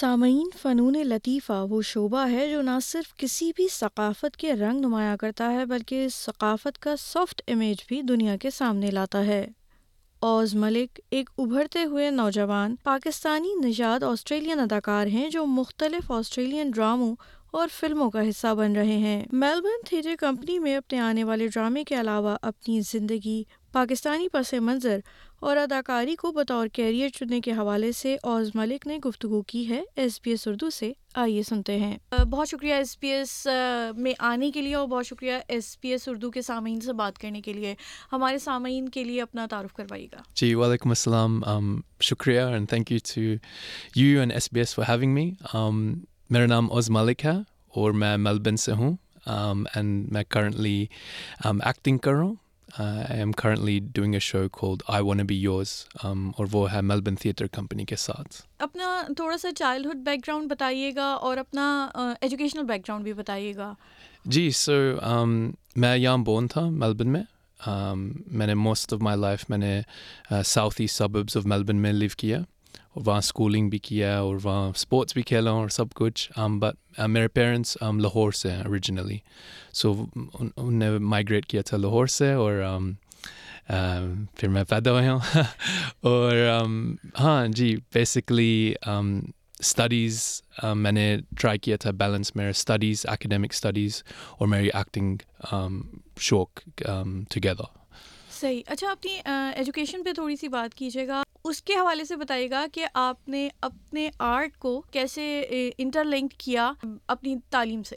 سامعین فنون لطیفہ وہ شعبہ ہے جو نہ صرف کسی بھی ثقافت کے رنگ نمایاں کرتا ہے بلکہ اس ثقافت کا سافٹ امیج بھی دنیا کے سامنے لاتا ہے۔ اوز ملک ایک ابھرتے ہوئے نوجوان پاکستانی نژاد آسٹریلین اداکار ہیں جو مختلف آسٹریلین ڈراموں اور فلموں کا حصہ بن رہے ہیں۔ میلبرن تھیٹر کمپنی میں اپنے آنے والے ڈرامے کے علاوہ اپنی زندگی پاکستانی پس منظر اور اداکاری کو بطور کیریئر چننے کے حوالے سے اوز ملک نے گفتگو کی ہے۔ ایس بی ایس اردو سے آئیے سنتے ہیں۔ بہت شکریہ ایس بی ایس میں آنے کے لیے اور بہت شکریہ ایس بی ایس اردو کے سامعین سے بات کرنے کے لیے۔ ہمارے سامعین کے لیے اپنا تعارف کروائیے گا۔ جی وعلیکم السلام۔ شکریہ۔ And thank you to you and S B S for having me میرا نام اوز ملک ہے اور میں میلبن سے ہوں۔ اینڈ میں کرنٹلی ایکٹنگ کر رہا ہوں۔ I am currently doing a show called I wanna be yours اور وہ ہے میلبن تھیٹر کمپنی کے ساتھ۔ اپنا تھوڑا سا چائلڈہڈ بیک گراؤنڈ بتائیے گا اور اپنا ایجوکیشنل بیک گراؤنڈ بھی بتائیے گا۔ جی سر میں یہاں بون تھا میلبن میں۔ میں نے موسٹ آف مائی لائف میں نے south east suburbs of Melbourne میں لیو کیا۔ اور وہاں اسکولنگ بھی کیا اور وہاں اسپورٹس بھی کھیلا اور سب کچھ. Um, بٹ uh, میرے پیرنٹس um, لاہور سے ہیں اوریجنلی سو ان نے مائگریٹ کیا تھا لاہور سے اور um, uh, پھر میں پیدا ہوا ہوں. اور ہاں جی بیسکلی اسٹڈیز uh, میں نے ٹرائی کیا تھا بیلنس میرے اسٹڈیز اکیڈیمک اسٹڈیز اور میری ایکٹنگ شوق ٹوگیدر صحیح۔ اچھا اپنی ایجوکیشن پہ تھوڑی سی بات کیجیے گا۔ اس کے حوالے سے بتائیے گا کہ آپ نے اپنے آرٹ کو کیسے انٹر لنک کیا اپنی تعلیم سے؟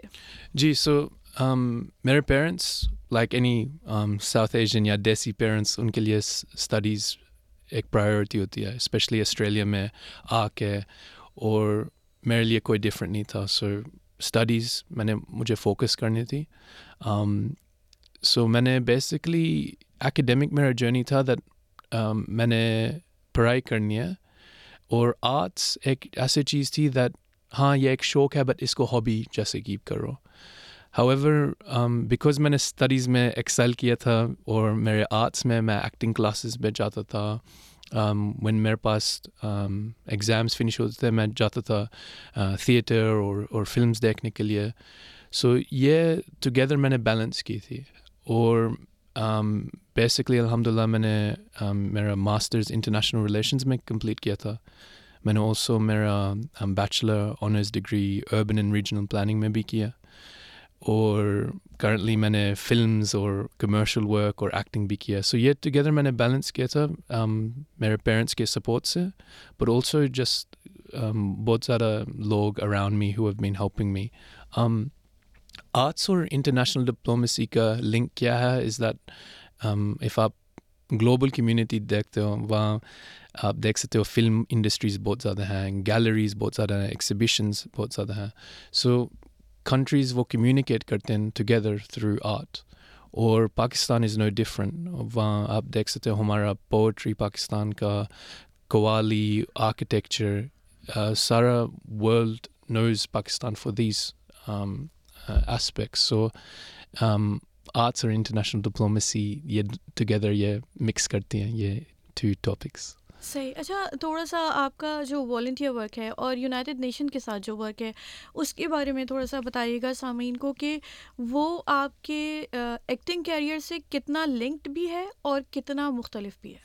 جی سو میرے parents like any South Asian یا دیسی پیرنٹس ان کے لیے اسٹڈیز ایک پرائیورٹی ہوتی ہے اسپیشلی آسٹریلیا میں آ کے۔ اور میرے لیے کوئی ڈفرینٹ نہیں تھا سو اسٹڈیز میں نے، مجھے فوکس کرنی تھی۔ سو میں نے بیسکلی ایکڈیمک میرا جرنی تھا دیٹ میں نے پڑھائی کرنی ہے اور آرٹس ایک ایسی چیز تھی دیٹ ہاں یہ ایک شوق ہے بٹ اس کو ہابی جیسے کیپ کرو ہاؤ ایور بیکاز میں نے اسٹڈیز میں ایکسیل کیا تھا اور میرے آرٹس میں میں ایکٹنگ کلاسز میں جاتا تھا وین میرے پاس ایگزامس فنش ہوتے تھے میں جاتا تھا تھیٹر اور اور فلمس دیکھنے کے لیے سو یہ ٹوگیدر میں نے بیلنس کی تھی اور بیسکلی الحمد للہ میں نے میرا ماسٹرز انٹرنیشنل ریلیشنز میں کمپلیٹ کیا تھا میں نے آلسو میرا bachelor honours degree urban and regional planning میں بھی کیا اور کرنٹلی میں نے فلمز اور کمرشل ورک اور ایکٹنگ بھی کیا سو یہ ٹوگیدر میں نے بیلنس کیا تھا میرے پیرنٹس کے سپورٹ سے بٹ آلسو جسٹ بہت زیادہ لوگ around me have have been helping me arts اور انٹرنیشنل ڈپلومیسی کا لنک کیا ہے از دیٹ ایف آپ گلوبل کمیونٹی دیکھتے ہو وہاں آپ دیکھ سکتے ہو فلم انڈسٹریز بہت زیادہ ہیں گیلریز بہت زیادہ ہیں ایکسیبیشنز بہت زیادہ ہیں سو کنٹریز وہ کمیونیکیٹ کرتے ہیں ٹوگیدر تھرو آرٹ اور پاکستان از نو ڈفرینٹ وہاں آپ دیکھ سکتے ہو ہمارا پوئٹری پاکستان کا قوالی آرکیٹیکچر سارا world knows Pakistan for these aspects so arts اور انٹرنیشنل ڈپلومیسی یہ ٹوگیدر یہ مکس کرتی ہیں یہ ٹو ٹاپکس صحیح اچھا تھوڑا سا آپ کا جو والنٹیئر ورک ہے اور یونائٹیڈ نیشن کے ساتھ جو ورک ہے اس کے بارے میں تھوڑا سا بتائیے گا سامعین کو کہ وہ آپ کے ایکٹنگ کیریئر سے کتنا لنکڈ بھی ہے اور کتنا مختلف بھی ہے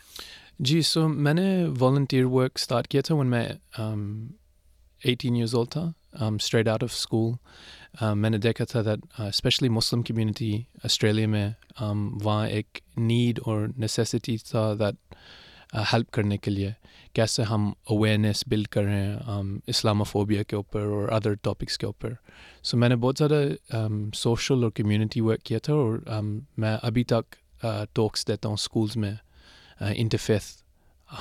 جی سو میں نے والنٹیئر ورک اسٹارٹ کیا تھا ون میں ایٹین ایئرز اولڈ تھا اسٹریٹ آؤٹ آف اسکول میں نے دیکھا تھا that especially Muslim community Australia میں وہاں ایک نیڈ اور نیسیسٹی تھا دیٹ ہیلپ کرنے کے لیے، کیسے ہم اویئرنیس بلڈ کر رہے ہیں اسلاموفوبیا کے اوپر اور ادر ٹاپکس کے اوپر۔ سو میں نے بہت زیادہ سوشل اور کمیونٹی ورک کیا تھا اور میں ابھی تک ٹاکس دیتا ہوں اسکولس میں انٹرفیس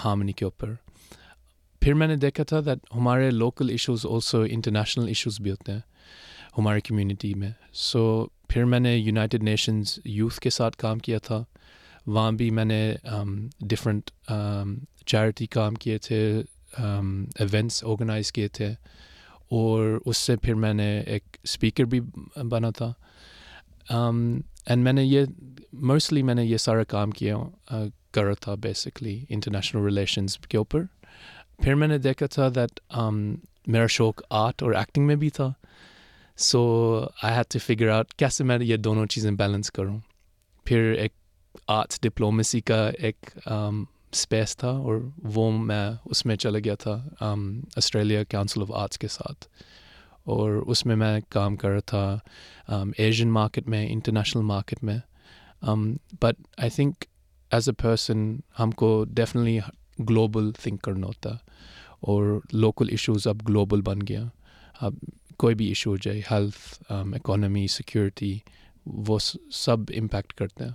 ہارمنی کے اوپر۔ پھر میں نے دیکھا تھا دیٹ ہمارے local issues also international issues بھی ہوتے ہیں۔ ہماری کمیونٹی میں۔ سو پھر میں نے یونائٹیڈ نیشنز یوتھ کے ساتھ کام کیا تھا۔ وہاں بھی میں نے ڈفرینٹ چیریٹی کام کیے تھے ایونٹس آرگنائز کیے تھے۔ اور اس سے پھر میں نے ایک اسپیکر بھی بنا تھا۔ اینڈ میں نے یہ موسٹلی میں نے یہ سارا کام کیا کر رہا تھا بیسکلی انٹرنیشنل ریلیشنز کے اوپر۔ پھر میں نے دیکھا تھا دیٹ میرا شوق آرٹ اور ایکٹنگ میں بھی تھا۔ So I had to figure out کیسے میں یہ دونوں چیزیں بیلنس کروں پھر ایک آرٹس ڈپلومیسی کا ایک اسپیس تھا اور وہ میں اس میں چلا گیا تھا آسٹریلیا کونسل آف آرٹس کے ساتھ اور اس میں میں کام کر رہا تھا ایشین مارکیٹ میں انٹرنیشنل مارکیٹ میں but I think as a person ہم کو ڈیفینیٹلی گلوبل تھنک کرنا ہوتا اور لوکل ایشوز اب گلوبل بن گیا اب کوئی بھی ایشو ہو جائے ہیلتھ اکانومی سیکورٹی وہ سب امپیکٹ کرتے ہیں۔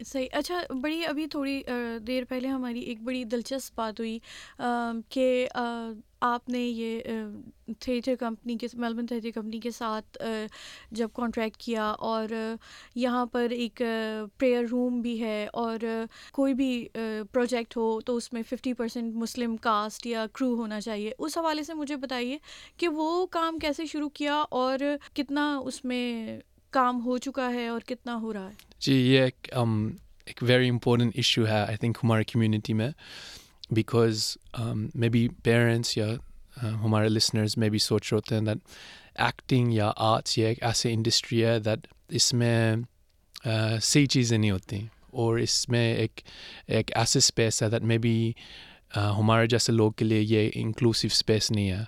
صحیح۔ اچھا بڑی ابھی تھوڑی دیر پہلے ہماری ایک بڑی دلچسپ بات ہوئی کہ آپ نے یہ تھیٹر کمپنی کے میلبن تھیٹر کمپنی کے ساتھ جب کانٹریکٹ کیا اور یہاں پر ایک پریئر روم بھی ہے اور کوئی بھی پروجیکٹ ہو تو اس میں ففٹی پرسینٹ مسلم کاسٹ یا کرو ہونا چاہیے۔ اس حوالے سے مجھے بتائیے کہ وہ کام کیسے شروع کیا اور کتنا اس میں کام ہو چکا ہے اور کتنا ہو رہا ہے؟ جی یہ ایک ایک ویری امپورٹنٹ ایشو ہے آئی تھنک ہماری کمیونٹی میں بیکاز مے بی پیرنٹس یا ہمارے لسنرز میں بھی سوچ رہے ہوتے ہیں دیٹ ایکٹنگ یا آرٹس یہ ایک ایسے انڈسٹری ہے دیٹ اس میں صحیح چیزیں نہیں ہوتی اور اس میں ایک ایک ایسے اسپیس ہے دیٹ مے بی ہمارے جیسے لوگ کے لیے یہ انکلوسیو اسپیس نہیں ہے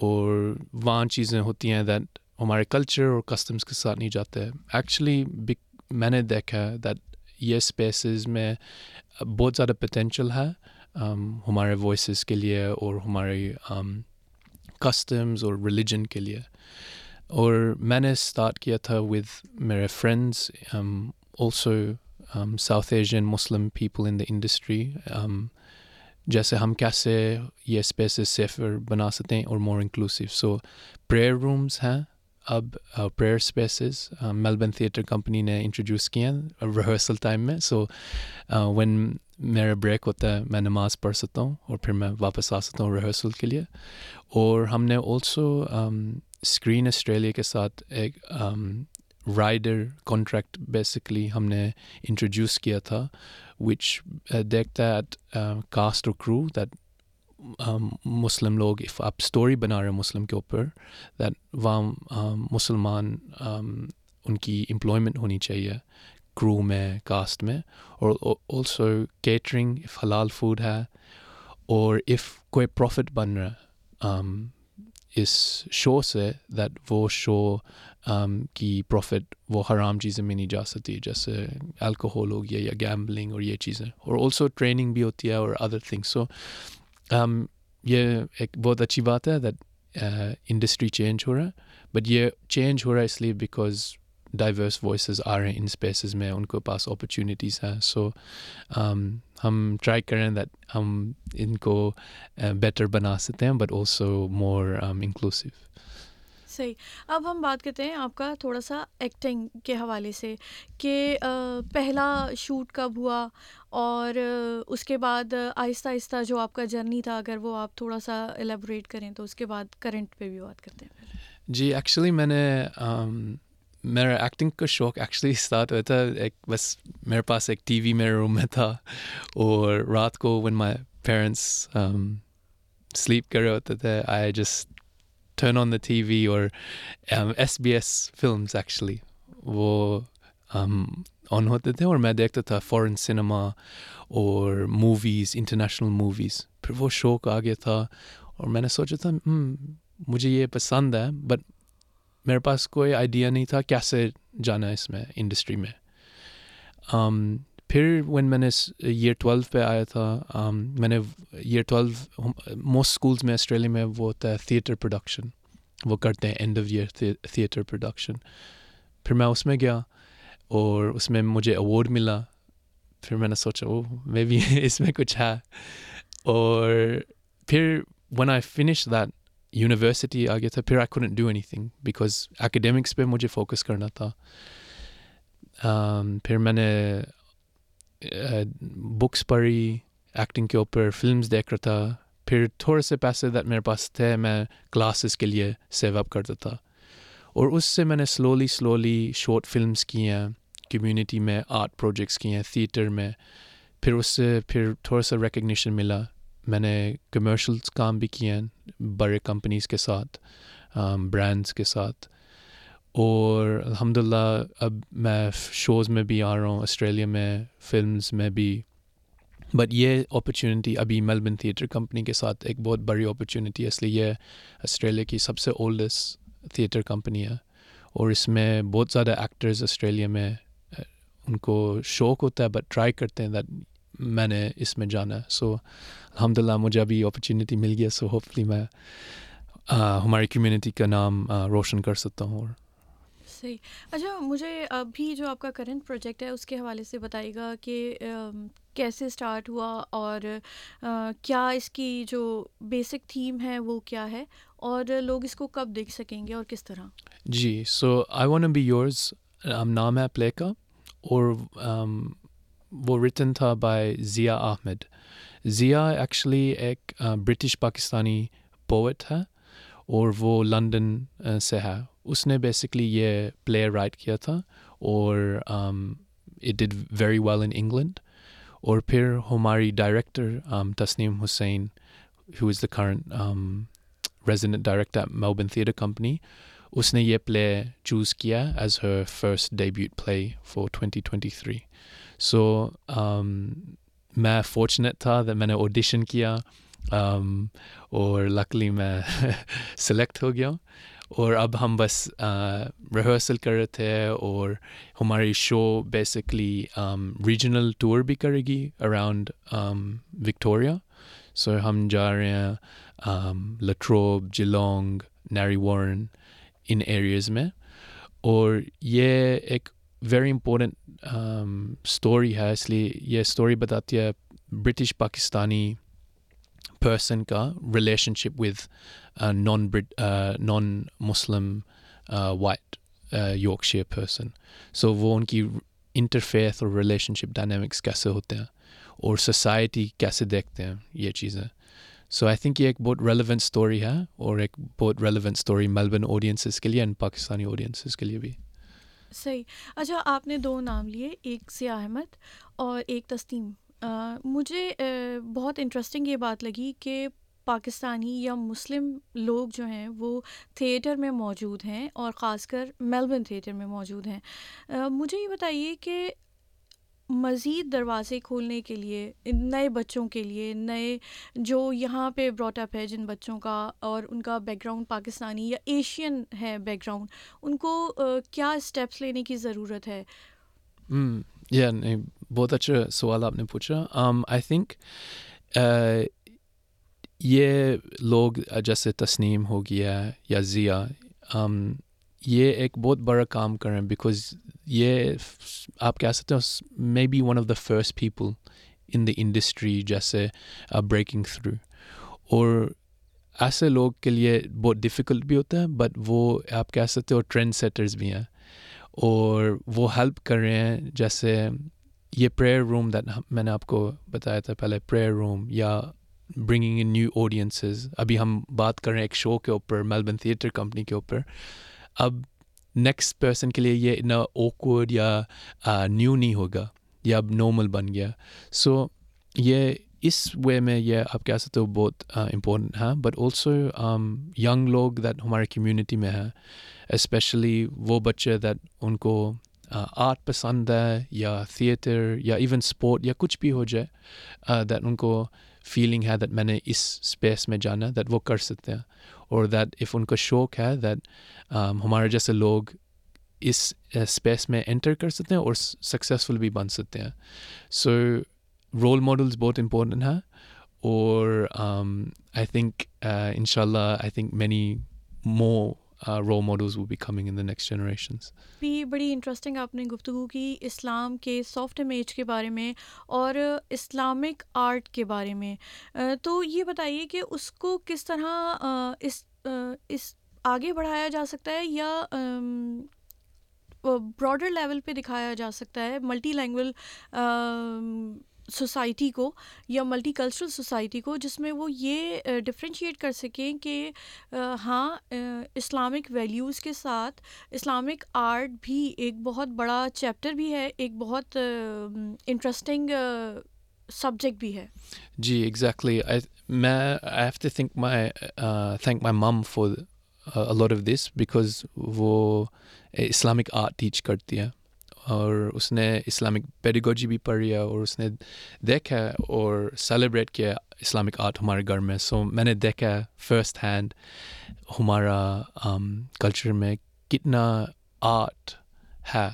اور وہاں چیزیں ہوتی ہیں دیٹ ہمارے کلچر اور کسٹمس کے ساتھ نہیں جاتے۔ ایکچولی میں نے دیکھا ہے دیٹ یہ اسپیسز میں بہت زیادہ پوٹینشیل ہے um، ہمارے وائسز کے لیے اور ہمارے um، کسٹمز اور ریلیجن کے لیے۔ اور میں نے اسٹارٹ کیا تھا ود میرے friends also South Asian Muslim people in the industry جیسے ہم کیسے یہ اسپیسز سیفر بنا سکتے ہیں اور more inclusive so prayer rooms ہیں۔ اب prayer spaces Melbourne theatre company نے انٹروڈیوس کیے ہیں ریہرسل ٹائم میں. سو وین میرا بریک ہوتا ہے، میں نماز پڑھ سکتا ہوں اور پھر میں واپس آ سکتا ہوں ریہرسل کے لیے. اور ہم نے آلسو اسکرین آسٹریلیا کے ساتھ ایک رائڈر کانٹریکٹ بیسکلی ہم نے انٹروڈیوس کیا تھا وچ دیکھتا ایٹ کاسٹ اور کرو دیٹ مسلم لوگ اف آپ اسٹوری بنا رہے ہیں مسلم کے اوپر دیٹ وہاں مسلمان ان کی امپلائمنٹ ہونی چاہیے کرو میں کاسٹ میں، اور آلسو کیٹرنگ اف حلال فوڈ ہے، اور اف کوئی پروفٹ بن رہا ہے اس شو سے دیٹ وہ شو کی پروفٹ وہ حرام چیزیں میں نہیں جا سکتی، جیسے الکوہول ہو گیا یا گیمبلنگ اور یہ چیزیں، اور آلسو ٹریننگ بھی ہوتی ہے اور ادر تھنگس سو یہ ایک بہت اچھی بات ہے دیٹ انڈسٹری چینج ہو رہا ہے بٹ یہ چینج ہو رہا ہے اس لیے بیکاز ڈائیورس وائسز آ رہے ہیں ان اسپیسز میں ان کے پاس اپرچونیٹیز ہیں سو ہم ٹرائی کریں دیٹ ہم ان کو بیٹر بنا سکتے ہیں بٹ آلسو مور انکلوسیو صحیح۔ اب ہم بات کرتے ہیں آپ کا تھوڑا سا ایکٹنگ کے حوالے سے کہ پہلا شوٹ کب ہوا اور اس کے بعد آہستہ آہستہ جو آپ کا جرنی تھا، اگر وہ آپ تھوڑا سا ایلیبوریٹ کریں تو اس کے بعد کرنٹ پہ بھی بات کرتے ہیں۔ جی ایکچولی میں نے میرا ایکٹنگ کا شوق ایکچولی اسٹارٹ ہوا تھا، ایک بس میرے پاس ایک ٹی وی میرے روم میں تھا اور رات کو ون مائی پیرنٹس سلیپ کر رہے ہوتے تھے I just turn on the T V اور S B S films actually وہ آن ہوتے تھے اور میں دیکھتا تھا فورن سنیما اور موویز انٹرنیشنل موویز پھر وہ شوق آ گیا تھا اور میں نے سوچا تھا مجھے یہ پسند ہے بٹ میرے پاس کوئی آئیڈیا نہیں تھا کیسے جانا ہے اس میں انڈسٹری میں پھر وین میں نے ایئر ٹویلو پہ آیا تھا میں نے ایئر ٹویلو موسٹ اسکولس میں آسٹریلیا میں وہ ہوتا ہے تھیٹر پروڈکشن وہ کرتے ہیں end of year theatre production پھر میں اس میں گیا اور اس میں مجھے اوارڈ ملا۔ پھر میں نے سوچا وہ میں بھی اس میں کچھ ہے۔ اور پھر when I finish that university آ گیا تھا، پھر I couldn't do anything because academics پہ مجھے فوکس کرنا تھا۔ پھر میں نے بکس پڑھی ایکٹنگ کے اوپر فلمس دیکھ رہا تھا۔ پھر تھوڑے سے پیسے میرے پاس تھے، میں کلاسز کے لیے سیو اپ کرتا تھا۔ اور اس سے میں نے سلولی سلولی شارٹ فلمس کی ہیں کمیونٹی میں آرٹ پروجیکٹس کیے ہیں تھیٹر میں۔ پھر اس سے، پھر تھوڑا سا ریکگنیشن ملا۔ میں نے کمرشلس کام بھی کیے ہیں، بڑے کمپنیز کے ساتھ برانڈس کے ساتھ۔ اور الحمد للہ اب میں شوز میں بھی آ رہا ہوں آسٹریلیا میں فلمز میں بھی۔ بٹ یہ اپرچونیٹی ابھی میلبن تھیٹر کمپنی کے ساتھ ایک بہت بڑی اپرچونیٹی ہے، اس لیے یہ آسٹریلیا کی سب سے اولڈسٹ تھیٹر کمپنی ہے۔ اور اس میں بہت زیادہ ایکٹرز آسٹریلیا میں، ان کو شوق ہوتا ہے بٹ ٹرائی کرتے ہیں دیٹ میں نے اس میں جانا۔ ہے سو الحمد للہ مجھے ابھی اپرچونیٹی مل گیا سو ہوپفلی میں ہماری کمیونٹی کا نام روشن کر سکتا ہوں۔ اور صحیح۔ اچھا مجھے ابھی جو آپ کا کرنٹ پروجیکٹ ہے، اس کے حوالے سے بتائیے گا کہ کیسے اسٹارٹ ہوا اور کیا اس کی جو بیسک تھیم ہے، وہ کیا ہے؟ اور لوگ اس کو کب دیکھ سکیں گے اور کس طرح؟ جی so I want be yours نام ہے پلے کا اور وہ ریٹن تھا بائی ضیاء احمد ضیاء ایکچولی ایک برٹش پاکستانی پوئٹ ہے اور وہ لنڈن سے ہے۔ اس نے بیسکلی یہ پلے رائٹ کیا تھا اور it did very well in England اور پھر ہماری director Tasneem Hussain who is the current resident director میوبن theatre company اس نے یہ پلے چوز کیا as her first debut play for twenty twenty three so میں فارچونیٹ تھا میں نے آڈیشن کیا um, اور لکلی میں سلیکٹ ہو گیا اور اب ہم بس ریہرسل کر رہے تھے اور ہماری شو بیسکلی ریجنل ٹور بھی کرے گی اراؤنڈ وکٹوریا سو ہم جا رہے ہیں لٹروب جلونگ نیری وارن ان ایریز میں. اور یہ ایک ویری امپورٹنٹ اسٹوری ہے، اس لیے یہ اسٹوری بتاتی ہے برٹش پاکستانی پرسن کا relationship with non non Muslim white Yorkshire person so وہ ان کی انٹرفیس اور ریلیشن شپ ڈائنامکس کیسے ہوتے ہیں اور سوسائٹی کیسے دیکھتے ہیں یہ چیزیں سو آئی تھنک یہ ایک بہت ریلیونٹ اسٹوری ہے اور ایک بہت ریلیونٹ اسٹوری میلبن آڈینسز کے لیے اینڈ پاکستانی آڈینسز کے لیے بھی صحیح اچھا آپ نے دو نام لیے ایک سیاح احمد اور ایک تسلیم مجھے بہت انٹرسٹنگ یہ بات لگی کہ پاکستانی یا مسلم لوگ جو ہیں وہ تھیٹر میں موجود ہیں اور خاص کر میلبن تھیٹر میں موجود ہیں۔ مجھے یہ بتائیے کہ مزید دروازے کھولنے کے لیے، نئے بچوں کے لیے، نئے جو یہاں پہ براٹ اپ ہے جن بچوں کا اور ان کا بیک گراؤنڈ پاکستانی یا ایشین ہے بیک گراؤنڈ ان کو کیا اسٹیپس لینے کی ضرورت ہے؟ یا نہیں بہت اچھا سوال آپ نے پوچھا۔ آئی تھنک یہ لوگ جیسے تسنیم ہو گیا یا ضیا یہ ایک بہت بڑا کام کر رہے ہیں بیکاز یہ آپ کہہ سکتے ہیں may be one of the first people in the industry جیسے بریکنگ تھرو اور ایسے لوگ کے لیے بہت ڈفیکلٹ بھی ہوتا ہے بٹ وہ آپ کہہ سکتے ہو ٹرینڈ سیٹرز بھی ہیں۔ اور وہ ہیلپ کر رہے ہیں، جیسے یہ پریئر روم دیٹ میں نے آپ کو بتایا تھا پہلے پریئر روم یا برنگنگ ان نیو آڈینسز ابھی ہم بات کر رہے ہیں ایک شو کے اوپر میلبن تھیٹر کمپنی کے اوپر۔ اب نیکسٹ پرسن کے لیے یہ اتنا اوکورڈ یا نیو نہیں ہوگا یا اب نارمل بن گیا۔ سو یہ اس وے میں یہ آپ کہہ سکتے ہو بہت امپورٹنٹ ہے۔ بٹ آلسو ینگ لوگ دیٹ ہمارے کمیونٹی میں ہیں اسپیشلی وہ بچے دیٹ ان کو آرٹ پسند ہے یا تھیٹر یا ایون اسپورٹ یا کچھ بھی ہو جائے دیٹ ان کو فیلنگ ہے دیٹ میں نے اس اسپیس میں جانا دیٹ وہ کر سکتے ہیں۔ اور دیٹ ایف ان کا شوق ہے دیٹ ہمارے جیسے لوگ اس اسپیس میں انٹر کر سکتے ہیں اور سکسیزفل بھی بن سکتے ہیں۔ سو رول ماڈلس بہت امپورٹنٹ ہیں اور آئی تھنک ان شاء اللہ I think many more role models will be coming in the next generations بھی بڑی انٹرسٹنگ آپ نے گفتگو کی اسلام کے سافٹ امیج کے بارے میں اور اسلامک آرٹ کے بارے میں۔ تو یہ بتائیے کہ اس کو کس طرح اس اس آگے بڑھایا جا سکتا ہے یا براڈر لیول پہ دکھایا جا سکتا ہے ملٹی لینگویج سوسائٹی کو یا ملٹی کلچرل سوسائٹی کو، جس میں وہ یہ ڈفرینشیٹ کر سکیں کہ ہاں اسلامک ویلیوز کے ساتھ اسلامک آرٹ بھی ایک بہت بڑا چیپٹر بھی ہے، ایک بہت انٹرسٹنگ سبجیکٹ بھی ہے۔ جی ایگزیکٹلی میں I have to think my thank my mum for lot of this because وہ اسلامک آرٹ ٹیچ کرتی ہے۔ اور اس نے اسلامک پیڈیگوجی بھی پڑھی ہے اور اس نے دیکھا ہے اور سیلیبریٹ کیا اسلامک آرٹ ہمارے گھر میں. سو میں نے دیکھا ہے فرسٹ ہینڈ ہمارا um, کلچر میں کتنا آرٹ ہے.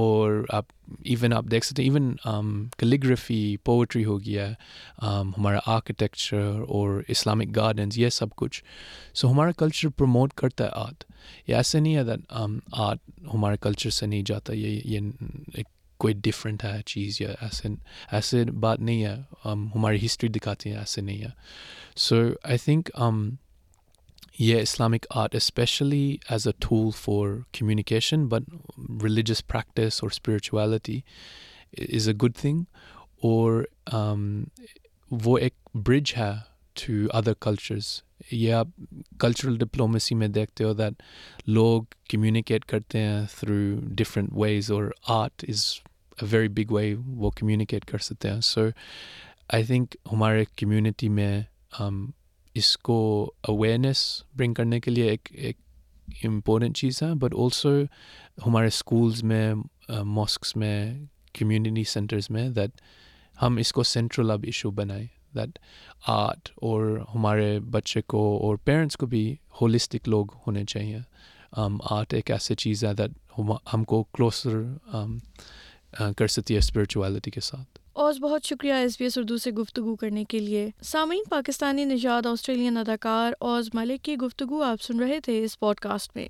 اور آپ ایون آپ دیکھ سکتے ہیں ایون کلیگرافی پوئٹری ہو گیا um, ہمارا آرکیٹیکچر اور اسلامک گارڈنز یہ سب کچھ. سو ہمارا کلچر پروموٹ کرتا ہے آرٹ یہ ایسے نہیں ہے دیٹ آرٹ um, ہمارے کلچر سے نہیں جاتا. یہ یہ ایک کوئی ڈفرینٹ ہے چیز یا ایسے ایسے بات نہیں ہے. ہماری ہسٹری دکھاتی ہیں ایسے نہیں ہے. سو آئی تھنک یہ Islamic art especially as a tool for communication but religious practice اور spirituality is a good thing اور وہ ایک برج ہے ٹو ادر کلچرس یہ آپ کلچرل ڈپلومیسی میں دیکھتے ہو دیٹ لوگ کمیونیکیٹ کرتے ہیں تھرو ڈفرینٹ ویز اور art is a very big way وہ کمیونیکیٹ کر سکتے ہیں. سو آئی تھنک ہمارے کمیونٹی میں um, اس کو اویئرنیس برنگ کرنے کے لیے ایک ایک امپورٹنٹ چیز ہے بٹ آلسو ہمارے اسکولز میں ماسکس میں کمیونٹی سینٹرز میں دیٹ ہم اس کو سینٹرل اب ایشو بنائیں دیٹ آرٹ اور ہمارے بچے کو اور پیرنٹس کو بھی ہولسٹک لوگ ہونے چاہیے آرٹ ایک ایسی چیز ہے دیٹ ہم کو کلوزر کر سکتی ہے اسپریچویلٹی کے ساتھ اور بہت شکریہ ایس بی ایس اردو سے گفتگو کرنے کے لیے۔ سامعین، پاکستانی نژاد آسٹریلین اداکار اوز ملک کی گفتگو آپ سن رہے تھے اس پوڈ کاسٹ میں۔